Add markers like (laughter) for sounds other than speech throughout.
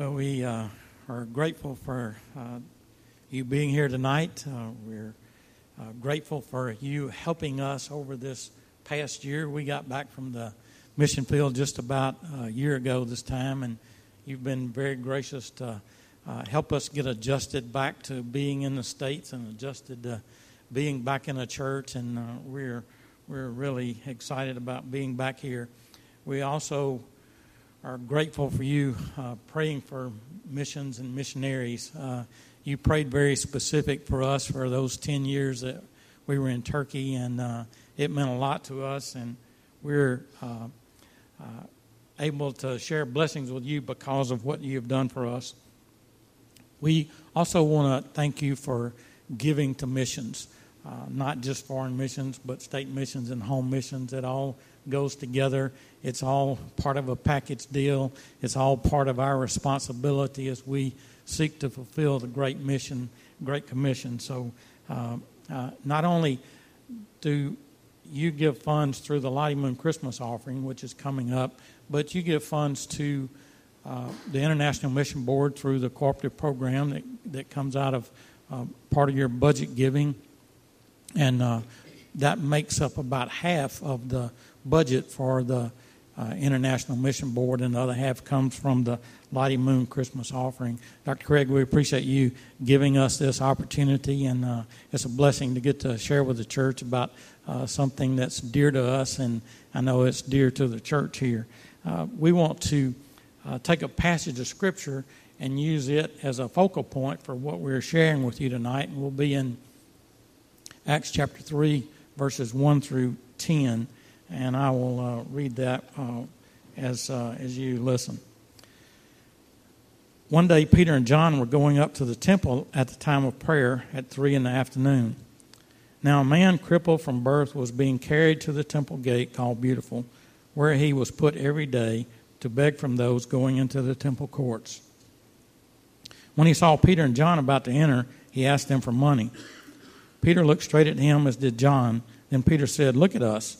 Well, we uh, are grateful for uh, you being here tonight. Uh, we're uh, grateful for you helping us over this past year. We got back from the mission field just about a year ago this time, and you've been very gracious to uh, help us get adjusted back to being in the States and adjusted to being back in a church. And uh, we're, we're really excited about being back here. We also are grateful for you uh, praying for missions and missionaries. Uh, you prayed very specific for us for those 10 years that we were in Turkey, and uh, it meant a lot to us. And we're uh, uh, able to share blessings with you because of what you've done for us. We also want to thank you for giving to missions, uh, not just foreign missions, but state missions and home missions. It all goes together. It's all part of a package deal. It's all part of our responsibility as we seek to fulfill the great mission, great commission. So, uh, uh, not only do you give funds through the Lottie Moon Christmas offering, which is coming up, but you give funds to uh, the International Mission Board through the cooperative program that, that comes out of uh, part of your budget giving. And uh, that makes up about half of the budget for the uh, International Mission Board, and the other half comes from the Lottie Moon Christmas offering. Dr. Craig, we appreciate you giving us this opportunity, and uh, it's a blessing to get to share with the church about uh, something that's dear to us, and I know it's dear to the church here. Uh, we want to uh, take a passage of Scripture and use it as a focal point for what we're sharing with you tonight, and we'll be in Acts chapter 3, verses 1 through 10 and I will uh, read that uh, as, uh, as you listen. One day, Peter and John were going up to the temple at the time of prayer at three in the afternoon. Now, a man crippled from birth was being carried to the temple gate called Beautiful, where he was put every day to beg from those going into the temple courts. When he saw Peter and John about to enter, he asked them for money. Peter looked straight at him, as did John. Then Peter said, Look at us.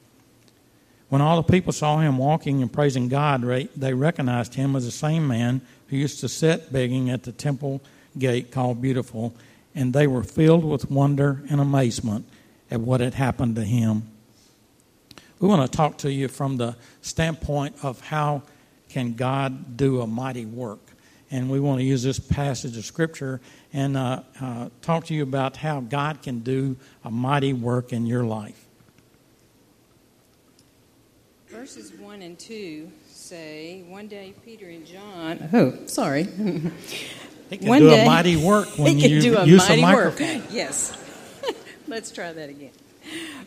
When all the people saw him walking and praising God, they recognized him as the same man who used to sit begging at the temple gate called Beautiful, and they were filled with wonder and amazement at what had happened to him. We want to talk to you from the standpoint of how can God do a mighty work. And we want to use this passage of Scripture and uh, uh, talk to you about how God can do a mighty work in your life. Verses 1 and 2 say, One day Peter and John. Oh, sorry. (laughs) He can One do day, a mighty work (laughs) when he can you do a use mighty a work. (laughs) Yes. Let's try that again.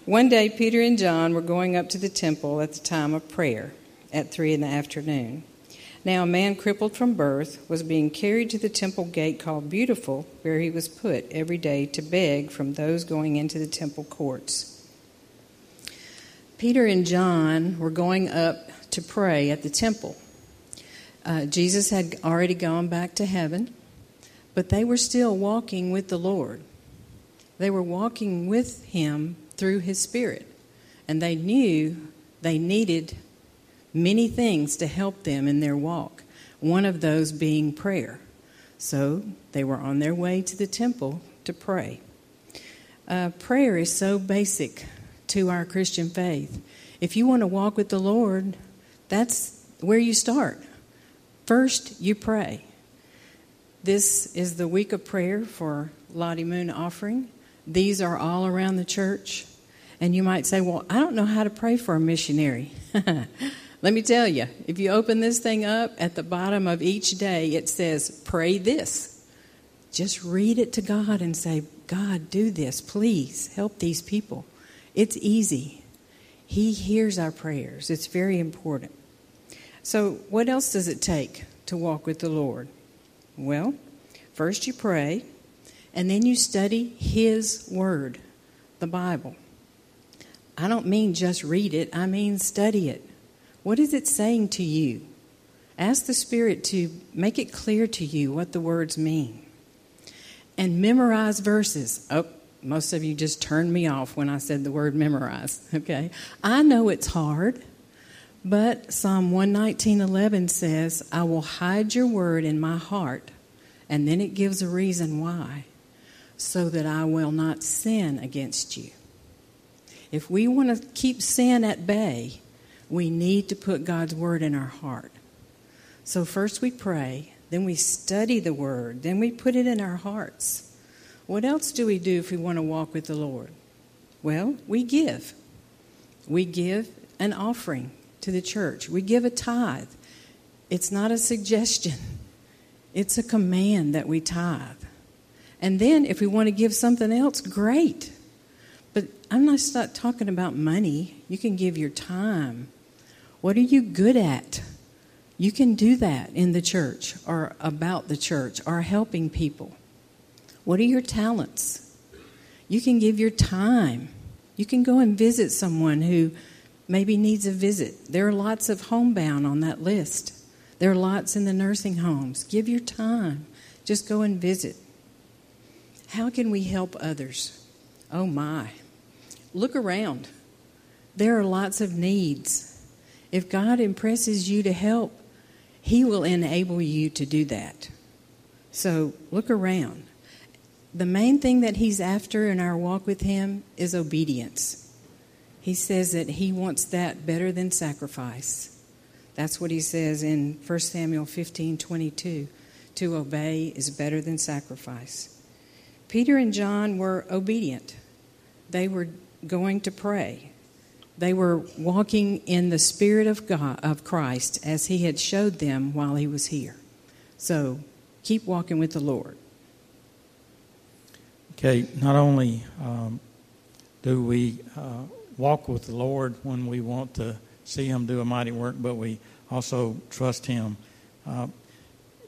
One day Peter and John were going up to the temple at the time of prayer at 3 in the afternoon. Now, a man crippled from birth was being carried to the temple gate called Beautiful, where he was put every day to beg from those going into the temple courts. Peter and John were going up to pray at the temple. Uh, Jesus had already gone back to heaven, but they were still walking with the Lord. They were walking with Him through His Spirit, and they knew they needed many things to help them in their walk, one of those being prayer. So they were on their way to the temple to pray. Uh, prayer is so basic to our Christian faith. If you want to walk with the Lord, that's where you start. First, you pray. This is the week of prayer for Lottie Moon offering. These are all around the church. And you might say, Well, I don't know how to pray for a missionary. (laughs) Let me tell you, if you open this thing up, at the bottom of each day, it says, Pray this. Just read it to God and say, God, do this. Please help these people. It's easy. He hears our prayers. It's very important. So, what else does it take to walk with the Lord? Well, first you pray, And then you study His Word, the Bible. I don't mean just read it, I mean study it. What is it saying to you? Ask the Spirit to make it clear to you what the words mean. And memorize verses. Oh, most of you just turned me off when I said the word memorize, okay? I know it's hard, but Psalm 119:11 says, "I will hide your word in my heart." And then it gives a reason why, so that I will not sin against you. If we want to keep sin at bay, we need to put God's word in our heart. So first we pray, then we study the word, then we put it in our hearts. What else do we do if we want to walk with the Lord? Well, we give. We give an offering to the church. We give a tithe. It's not a suggestion. (laughs) It's a command that we tithe. And then if we want to give something else, great. But I'm not talking about money. You can give your time. What are you good at? You can do that in the church or about the church or helping people. What are your talents? You can give your time. You can go and visit someone who maybe needs a visit. There are lots of homebound on that list. There are lots in the nursing homes. Give your time. Just go and visit. How can we help others? Oh my. Look around. There are lots of needs. If God impresses you to help, He will enable you to do that. So look around. The main thing that He's after in our walk with Him is obedience. He says that He wants that better than sacrifice. That's what He says in 1 Samuel 15 22. To obey is better than sacrifice. Peter and John were obedient. They were going to pray. They were walking in the Spirit of God of Christ as He had showed them while He was here. So keep walking with the Lord. Okay, not only um, do we uh, walk with the Lord when we want to see Him do a mighty work, but we also trust Him. Uh,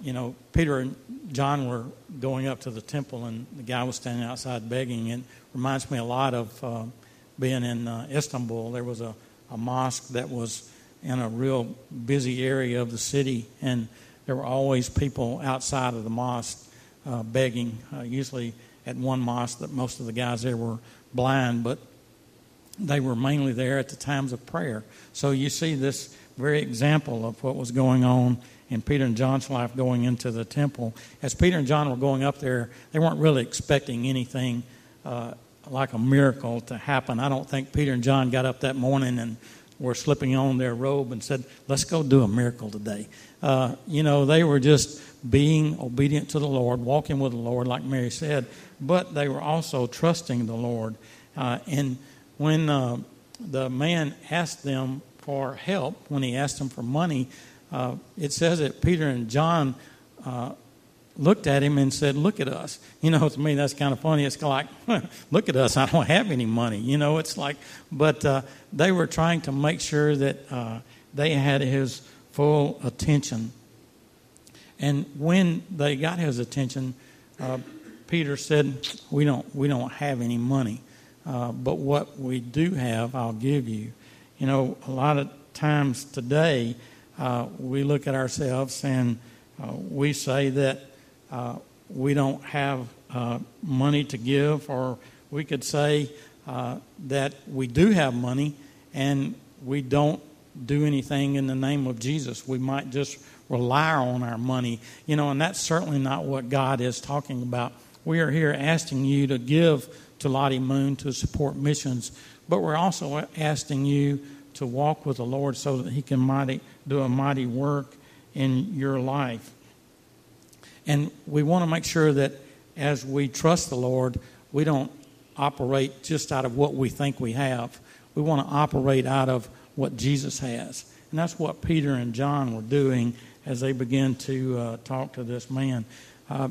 you know, Peter and John were going up to the temple, and the guy was standing outside begging. It reminds me a lot of uh, being in uh, Istanbul. There was a, a mosque that was in a real busy area of the city, and there were always people outside of the mosque uh, begging. Uh, usually, at one mosque, that most of the guys there were blind, but they were mainly there at the times of prayer. So you see this very example of what was going on in Peter and John's life going into the temple. As Peter and John were going up there, they weren't really expecting anything uh, like a miracle to happen. I don't think Peter and John got up that morning and were slipping on their robe and said, Let's go do a miracle today. Uh, you know, they were just being obedient to the Lord, walking with the Lord, like Mary said, but they were also trusting the Lord. Uh, and when uh, the man asked them for help, when he asked them for money, uh, it says that Peter and John uh, looked at him and said, Look at us. You know, (laughs) to me, that's kind of funny. It's like, (laughs) Look at us. I don't have any money. You know, it's like, but uh, they were trying to make sure that uh, they had his full attention. And when they got his attention, uh, Peter said, "We don't, we don't have any money, uh, but what we do have, I'll give you." You know, a lot of times today, uh, we look at ourselves and uh, we say that uh, we don't have uh, money to give, or we could say that we do have money and we don't do anything in the name of Jesus. We might just rely on our money, you know, and that's certainly not what God is talking about. We are here asking you to give to Lottie Moon to support missions, but we're also asking you to walk with the Lord so that He can mighty, do a mighty work in your life. And we want to make sure that as we trust the Lord, we don't operate just out of what we think we have. We want to operate out of what Jesus has. And that's what Peter and John were doing as they began to uh, talk to this man. Uh,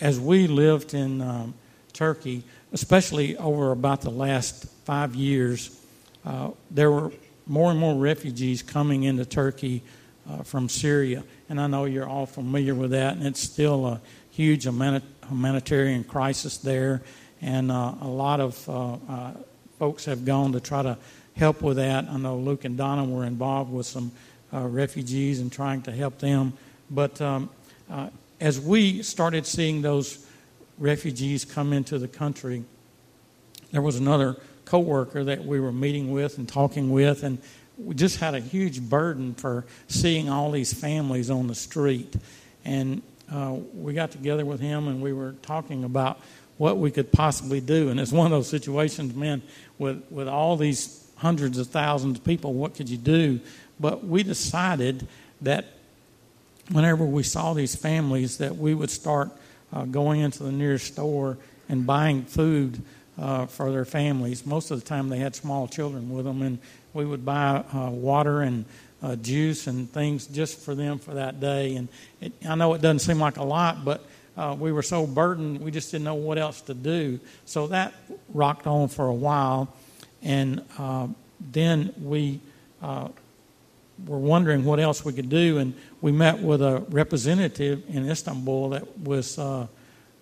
as we lived in um, Turkey, especially over about the last five years, uh, there were more and more refugees coming into Turkey uh, from Syria and I know you're all familiar with that, and it's still a huge humanitarian crisis there, and uh, a lot of uh, folks have gone to try to help with that. I know Luke and Donna were involved with some refugees and trying to help them. But um, uh, as we started seeing those refugees come into the country, there was another coworker that we were meeting with and talking with, and we just had a huge burden for seeing all these families on the street. And uh, we got together with him and we were talking about what we could possibly do. And it's one of those situations, man, with, with all these hundreds of thousands of people, what could you do? But we decided that whenever we saw these families, that we would start uh, going into the nearest store and buying food uh, for their families. Most of the time, they had small children with them, and we would buy uh, water and uh, juice and things just for them for that day. And it, I know it doesn't seem like a lot, but uh, we were so burdened, we just didn't know what else to do. So that rocked on for a while, and uh, then we uh, were wondering what else we could do. And we met with a representative in Istanbul that was. Uh,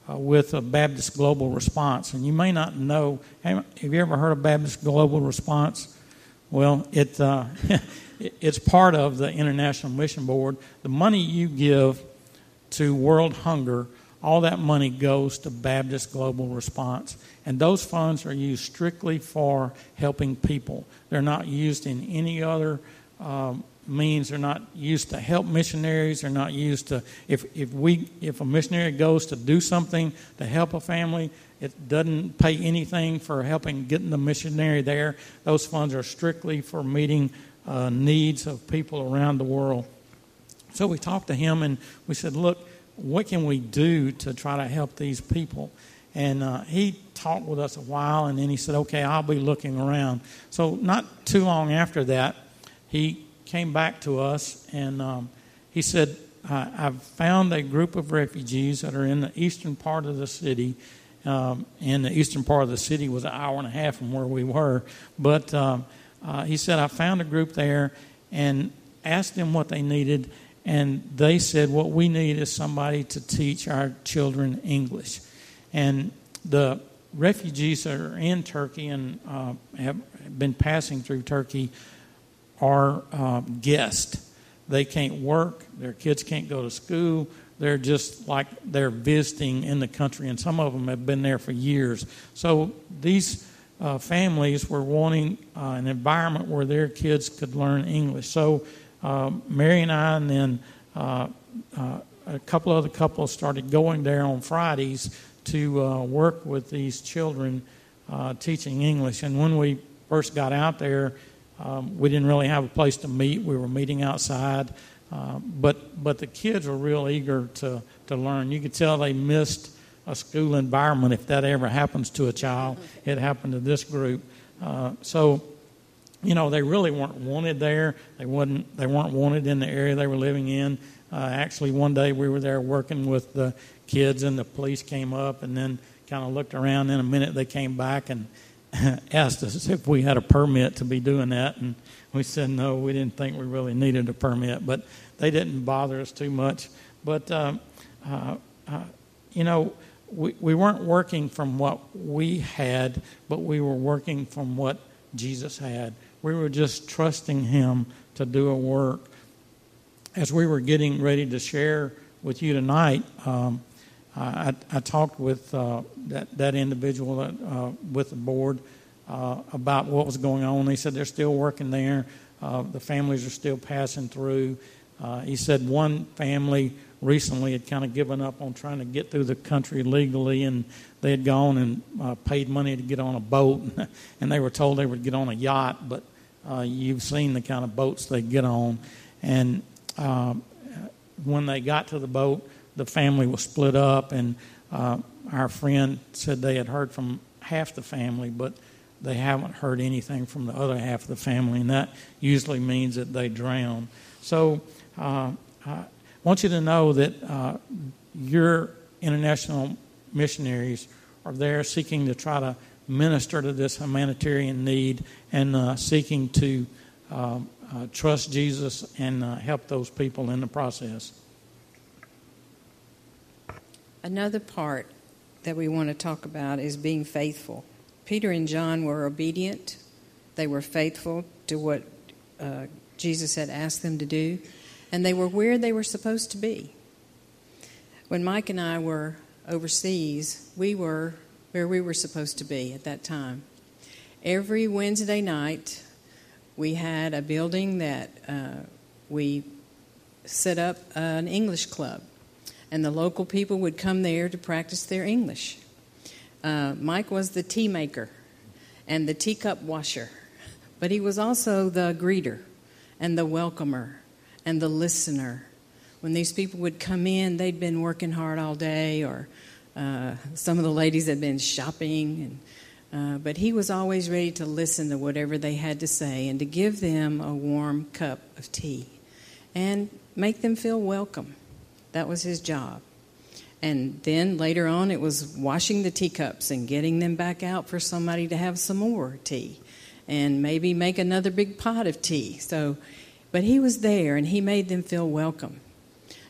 uh, with a Baptist Global Response. And you may not know, have, you ever heard of Baptist Global Response? Well, it, uh, (laughs) it's part of the International Mission Board. The money you give to World Hunger, all that money goes to Baptist Global Response. And those funds are used strictly for helping people. They're not used in any other um, means. They're not used to help missionaries. They're not used to if if we if a missionary goes to do something to help a family, it doesn't pay anything for helping getting the missionary there. Those funds are strictly for meeting uh, needs of people around the world. So we talked to him and we said, look, what can we do to try to help these people? And uh, he talked with us a while, and then he said, okay, I'll be looking around. So not too long after that, he came back to us and um, he said, I've found a group of refugees that are in the eastern part of the city. Um, and the eastern part of the city was an hour and a half from where we were. But um, uh, he said, I found a group there and asked them what they needed. And they said, What we need is somebody to teach our children English. And the refugees that are in Turkey and uh, have been passing through Turkey are uh, guests. They can't work, their kids can't go to school. They're just like they're visiting in the country, and some of them have been there for years. So these uh, families were wanting uh, an environment where their kids could learn English. So Mary and I, and then uh, uh, a couple other couples started going there on Fridays to uh, work with these children teaching English. And when we first got out there, um, we didn't really have a place to meet. We were meeting outside. Uh, but but the kids were real eager to, to learn. You could tell they missed a school environment if that ever happens to a child. It happened to this group. Uh, so, you know, they really weren't wanted there. They wasn't they weren't wanted in the area they were living in. Uh, actually, one day we were there working with the kids, and the police came up and then kind of looked around. In a minute, they came back and (laughs) asked us if we had a permit to be doing that, and we said no. We didn't think we really needed a permit, but they didn't bother us too much. But um, uh, uh, you know, we we weren't working from what we had, but we were working from what Jesus had. We were just trusting Him to do a work. As we were getting ready to share with you tonight. Um, I, I, talked with uh, that, that individual that, uh, with the board uh, about what was going on. He said they're still working there. Uh, the families are still passing through. Uh, he said one family recently had kind of given up on trying to get through the country legally, and they had gone and uh, paid money to get on a boat, (laughs) and they were told they would get on a yacht, but you've seen the kind of boats they get on. And when they got to the boat, the family was split up, and uh, our friend said they had heard from half the family, but they haven't heard anything from the other half of the family, and that usually means that they drown. So uh, want you to know that uh, your international missionaries are there seeking to try to minister to this humanitarian need and uh, seeking to uh, uh, trust Jesus and uh, help those people in the process. Another part that we want to talk about is being faithful. Peter and John were obedient, they were faithful to what uh, Jesus had asked them to do, and they were where they were supposed to be. When Mike and I were overseas, we were where we were supposed to be at that time. Every Wednesday night, we had a building that uh, we set up an English club, and the local people would come there to practice their English. Uh, Mike was the tea maker and the teacup washer, (laughs) but he was also the greeter and the welcomer and the listener. When these people would come in, they'd been working hard all day, or uh, some of the ladies had been shopping, and, uh, but he was always ready to listen to whatever they had to say and to give them a warm cup of tea and make them feel welcome. That was his job. And then later on, it was washing the teacups and getting them back out for somebody to have some more tea and maybe make another big pot of tea. So, but he was there and he made them feel welcome.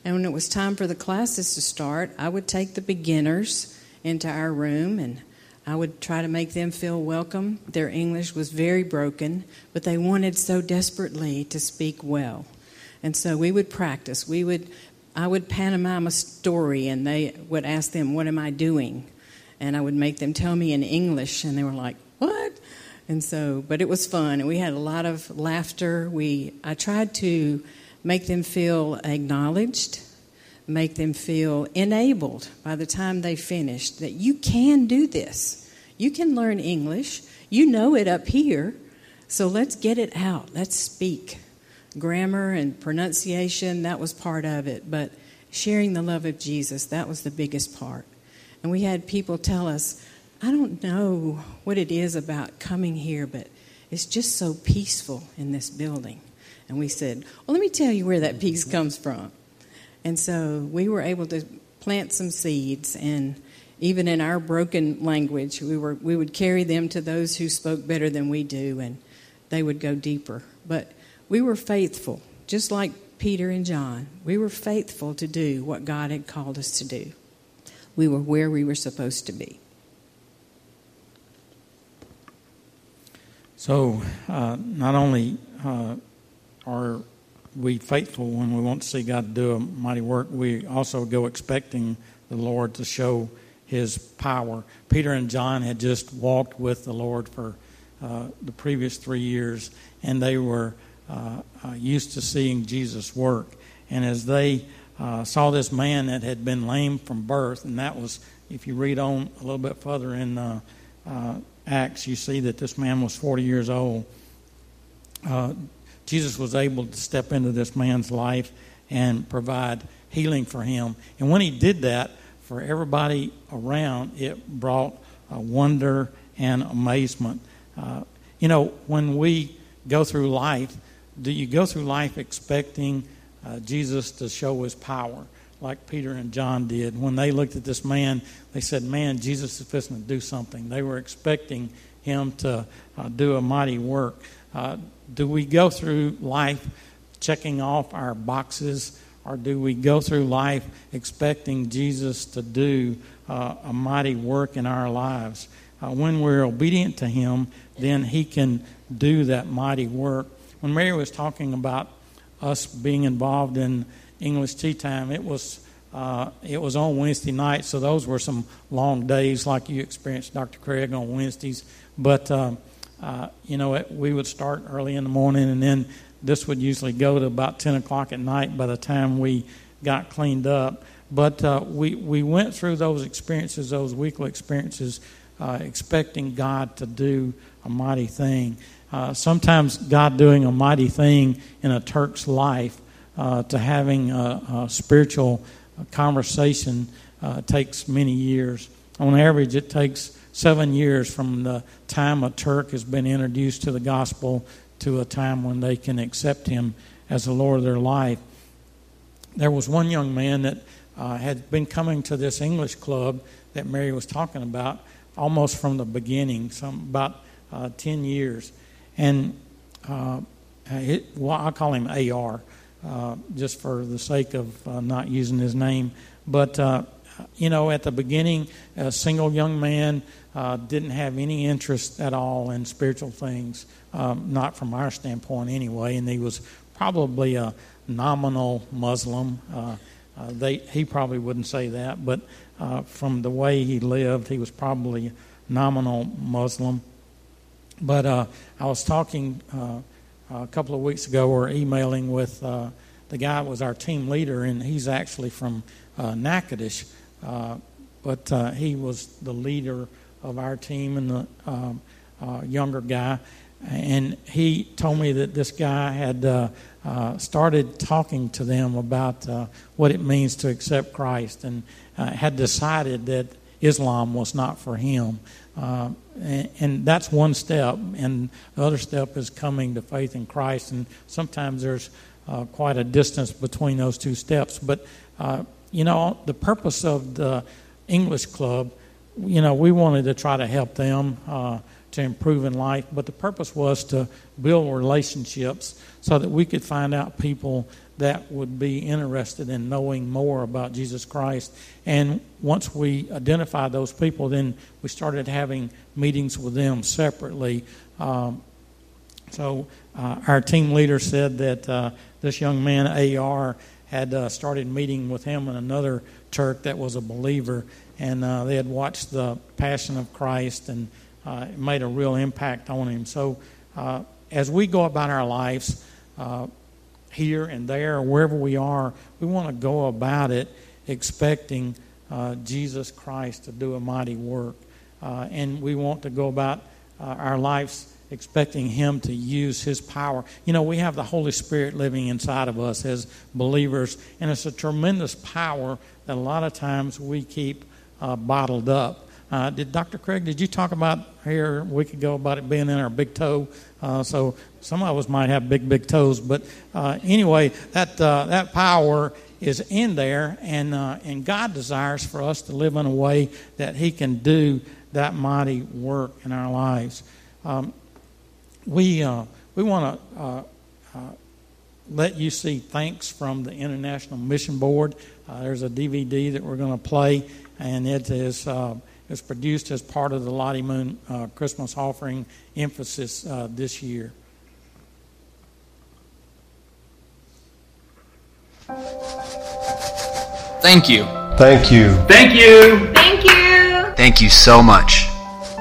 And when it was time for the classes to start, I would take the beginners into our room and I would try to make them feel welcome. Their English was very broken, but they wanted so desperately to speak well. And so we would practice. We would I would pantomime a story and they would ask them, What am I doing? And I would make them tell me in English and they were like, What? And so, but it was fun, and we had a lot of laughter. We, I tried to make them feel acknowledged, make them feel enabled by the time they finished that you can do this. You can learn English. You know it up here. So let's get it out. Let's speak. Grammar and pronunciation, that was part of it. But sharing the love of Jesus, that was the biggest part. And we had people tell us, I don't know what it is about coming here, but it's just so peaceful in this building. And we said, Well, let me tell you where that mm-hmm. peace comes from. And so we were able to plant some seeds, and even in our broken language, we, were, we would carry them to those who spoke better than we do, and they would go deeper. But we were faithful, just like Peter and John. We were faithful to do what God had called us to do. We were where we were supposed to be. So, uh, not only uh, are we faithful when we want to see God do a mighty work, we also go expecting the Lord to show His power. Peter and John had just walked with the Lord for uh, the previous three years, and they were uh, uh, used to seeing Jesus work. And as they uh, saw this man that had been lame from birth, and that was, if you read on a little bit further in Acts, you see that this man was 40 years old. Uh, Jesus was able to step into this man's life and provide healing for him. And when he did that, for everybody around, it brought wonder and amazement. Uh, you know, when we go through life, do you go through life expecting uh, Jesus to show his power? Like Peter and John did. When they looked at this man, they said, Man, Jesus is fixing to do something. They were expecting him to uh, do a mighty work. Uh, do we go through life checking off our boxes, or do we go through life expecting Jesus to do uh, a mighty work in our lives? Uh, when we're obedient to him, then he can do that mighty work. When Mary was talking about us being involved in English tea time. It was uh, it was on Wednesday night, so those were some long days, like you experienced, Dr. Craig, on Wednesdays. But um, uh, you know, it, we would start early in the morning, and then this would usually go to about ten o'clock at night by the time we got cleaned up. But uh, we we went through those experiences, those weekly experiences, uh, expecting God to do a mighty thing. Uh, sometimes God doing a mighty thing in a Turk's life uh, to having a, a spiritual conversation uh, takes many years. On average, it takes seven years from the time a Turk has been introduced to the gospel to a time when they can accept him as the Lord of their life. There was one young man that uh, had been coming to this English club that Mary was talking about almost from the beginning, some about uh, 10 years. And uh, it, well, I call him AR. Uh, just for the sake of uh, not using his name. But uh, you know, at the beginning, a single young man uh, didn't have any interest at all in spiritual things, um, not from our standpoint anyway, and he was probably a nominal Muslim. Uh, they, he probably wouldn't say that, but from the way he lived, he was probably nominal Muslim. But I was talking a couple of weeks ago, or emailing with the guy was our team leader, and he's actually from Natchitoches, but he was the leader of our team and the um, uh, younger guy. And he told me that this guy had uh, uh, started talking to them about uh, what it means to accept Christ and uh, had decided that Islam was not for him. Uh, and, and, that's one step. And the other step is coming to faith in Christ. And sometimes there's quite a distance between those two steps. But, you know, the purpose of the English club you know, we wanted to try to help them uh, to improve in life, but the purpose was to build relationships so that we could find out people that would be interested in knowing more about Jesus Christ. And once we identified those people, then we started having meetings with them separately. Um, so uh, our team leader said that uh, this young man, AR, had uh, started meeting with him and another Turk that was a believer, and uh, they had watched the Passion of Christ, and uh, it made a real impact on him. So, uh, as we go about our lives uh, here and there, wherever we are, we want to go about it expecting uh, Jesus Christ to do a mighty work, uh, and we want to go about our lives expecting Him to use His power. You know, we have the Holy Spirit living inside of us as believers, and it's a tremendous power that a lot of times we keep uh, bottled up. Uh, did Dr. Craig, did you talk about here a week ago about it being in our big toe? Uh, so some of us might have big, big toes, but uh, anyway, that uh, that power is in there, and uh, and God desires for us to live in a way that He can do that mighty work in our lives. Um, we uh, we want to let you see thanks from the International Mission Board. there's a DVD that we're going to play and it is is produced as part of the Lottie Moon uh, Christmas offering emphasis uh, this year. Thank you. Thank you. Thank you. Thank you. Thank you so much.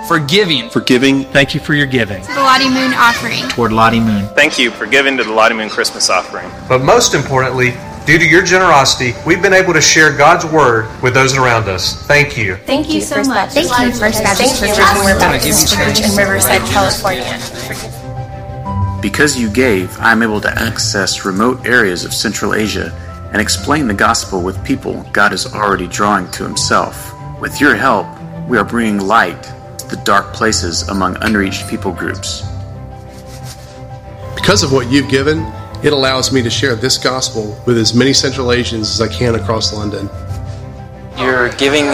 For giving. For giving. Thank you for your giving. To the Lottie Moon offering. Toward Lottie Moon. Thank you for giving to the Lottie Moon Christmas offering. But most importantly, Due to your generosity, we've been able to share God's Word with those around us. Thank you. Thank you so much. Thank you, First Baptist Church of Baptist Church in Riverside, California. Because you gave, I am able to access remote areas of Central Asia and explain the gospel with people God is already drawing to Himself. With your help, we are bringing light to the dark places among unreached people groups. Because of what you've given, it allows me to share this gospel with as many Central Asians as I can across London. Your giving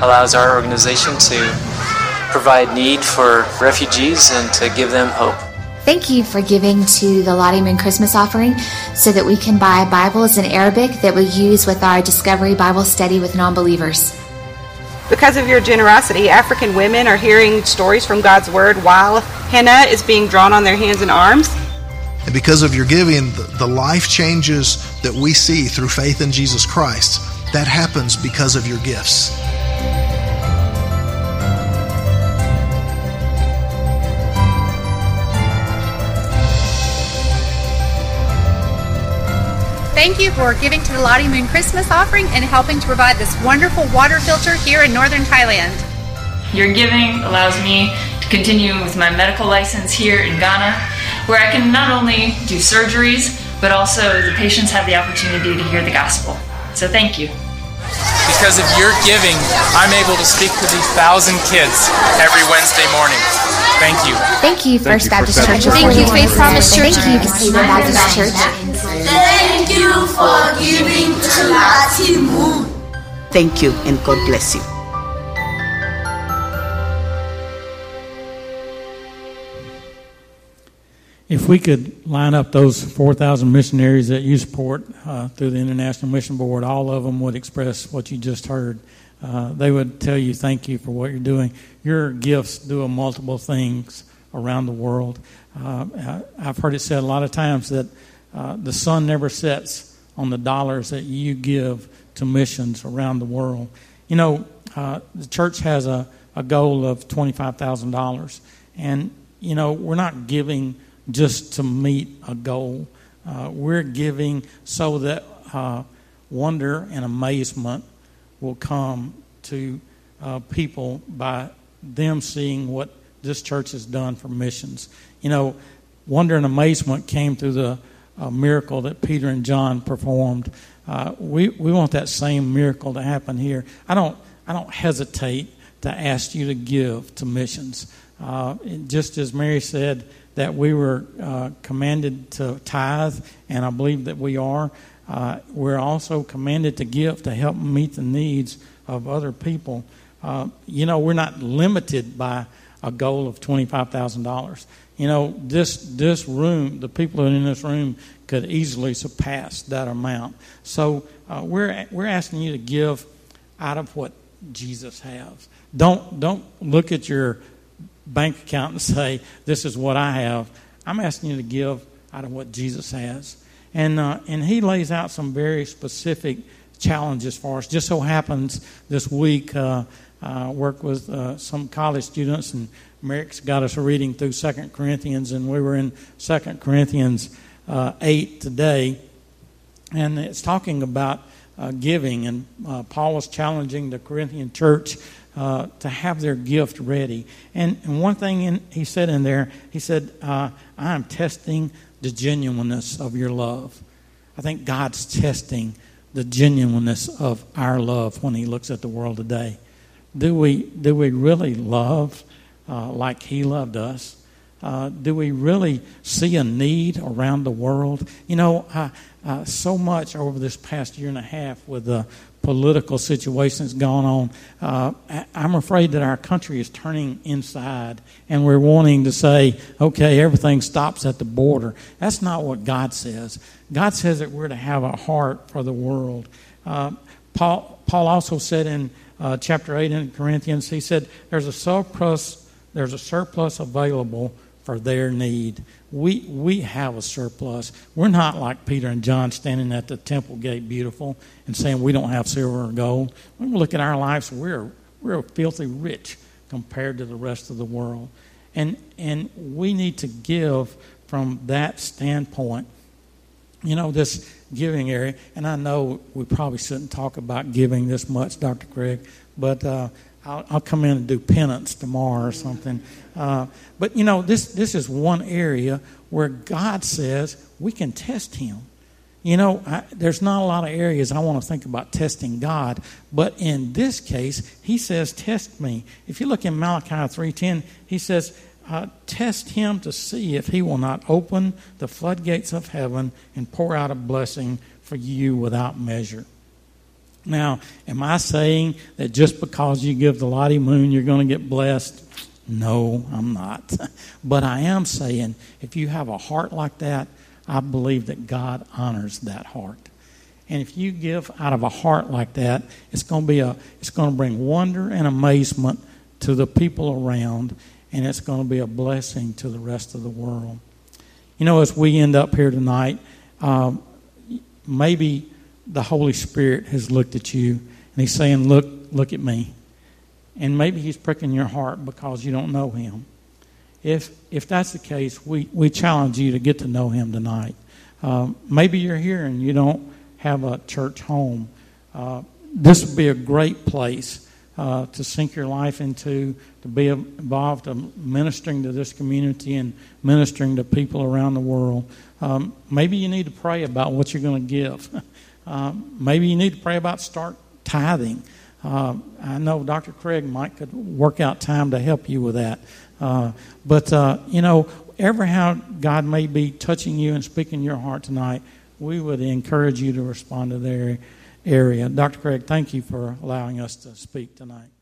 allows our organization to provide need for refugees and to give them hope. Thank you for giving to the Lottie Moon Christmas offering so that we can buy Bibles in Arabic that we use with our Discovery Bible study with non believers. Because of your generosity, African women are hearing stories from God's Word while henna is being drawn on their hands and arms. And because of your giving, the, the life changes that we see through faith in Jesus Christ, that happens because of your gifts. Thank you for giving to the Lottie Moon Christmas offering and helping to provide this wonderful water filter here in northern Thailand. Your giving allows me to continue with my medical license here in Ghana where I can not only do surgeries, but also the patients have the opportunity to hear the gospel. So thank you. Because of your giving, I'm able to speak to these thousand kids every Wednesday morning. Thank you. Thank you, First Thank Baptist Church. Thank you, Faith Promise Church. Thank you, Cedar Baptist Church. Thank you for giving to Lottie Thank you, and God bless you. If we could line up those 4,000 missionaries that you support uh, through the International Mission Board, all of them would express what you just heard. Uh, they would tell you thank you for what you're doing. Your gifts do multiple things around the world. Uh, I've heard it said a lot of times that uh, the sun never sets on the dollars that you give to missions around the world. You know, uh, the church has a, a goal of $25,000. And, you know, we're not giving just to meet a goal. Uh, we're giving so that uh, wonder and amazement will come to uh, people by them seeing what this church has done for missions. You know, wonder and amazement came through the uh, miracle that Peter and John performed. Uh, we we want that same miracle to happen here. I don't I don't hesitate to ask you to give to missions. Uh, just as Mary said that we were uh, commanded to tithe, and I believe that we are. Uh, we're also commanded to give to help meet the needs of other people. Uh, you know, we're not limited by a goal of twenty-five thousand dollars. You know, this this room, the people in this room could easily surpass that amount. So uh, we're we're asking you to give out of what Jesus has. Don't don't look at your bank account and say this is what I have. I'm asking you to give out of what Jesus has, and uh, and He lays out some very specific challenges for us. Just so happens this week. Uh, uh, worked with uh, some college students, and Merrick's got us reading through Second Corinthians, and we were in Second Corinthians uh, 8 today, and it's talking about uh, giving, and Paul was challenging the Corinthian church uh, to have their gift ready. And, and one thing in, he said in there, he said, I am testing the genuineness of your love. I think God's testing the genuineness of our love when he looks at the world today do we, do we really love uh, like He loved us? Uh, do we really see a need around the world? You know, uh, uh, so much over this past year and a half with the political situations going on, uh, I'm afraid that our country is turning inside and we're wanting to say, okay, everything stops at the border. That's not what God says. God says that we're to have a heart for the world. Uh, Paul, Paul also said in uh, chapter 8 in Corinthians, he said, There's a surplus, there's a surplus available for their need. We, we have a surplus. We're not like Peter and John standing at the temple gate beautiful and saying we don't have silver or gold. When we look at our lives, we're, we're filthy rich compared to the rest of the world. And, and we need to give from that standpoint. You know, this giving area. And I know we probably shouldn't talk about giving this much, Dr. Craig, but uh, I'll, I'll, come in and do penance tomorrow or something. Uh, but you know, this this is one area where God says we can test Him. You know, I, there's not a lot of areas I want to think about testing God, but in this case, He says, "Test me." If you look in Malachi three ten, He says, uh, test him to see if he will not open the floodgates of heaven and pour out a blessing for you without measure. Now, am I saying that just because you give the Lottie Moon, you're going to get blessed? No, I'm not. (laughs) but I am saying if you have a heart like that, I believe that God honors that heart. And if you give out of a heart like that, it's going to be a it's going to bring wonder and amazement to the people around and it's going to be a blessing to the rest of the world. You know, as we end up here tonight, um, maybe the Holy Spirit has looked at you and He's saying, "Look, look at me," and maybe He's pricking your heart because you don't know Him. If if that's the case, we we challenge you to get to know Him tonight. Uh, maybe you're here and you don't have a church home. Uh, this would be a great place uh, to sink your life into, to be involved in ministering to this community and ministering to people around the world. Um, maybe you need to pray about what you're going to give. (laughs) uh, maybe you need to pray about start tithing. Uh, I know Dr. Craig might could work out time to help you with that. Uh, but uh, you know, ever how God may be touching you and speaking your heart tonight, we would encourage you to respond to their area. Dr. Craig, thank you for allowing us to speak tonight.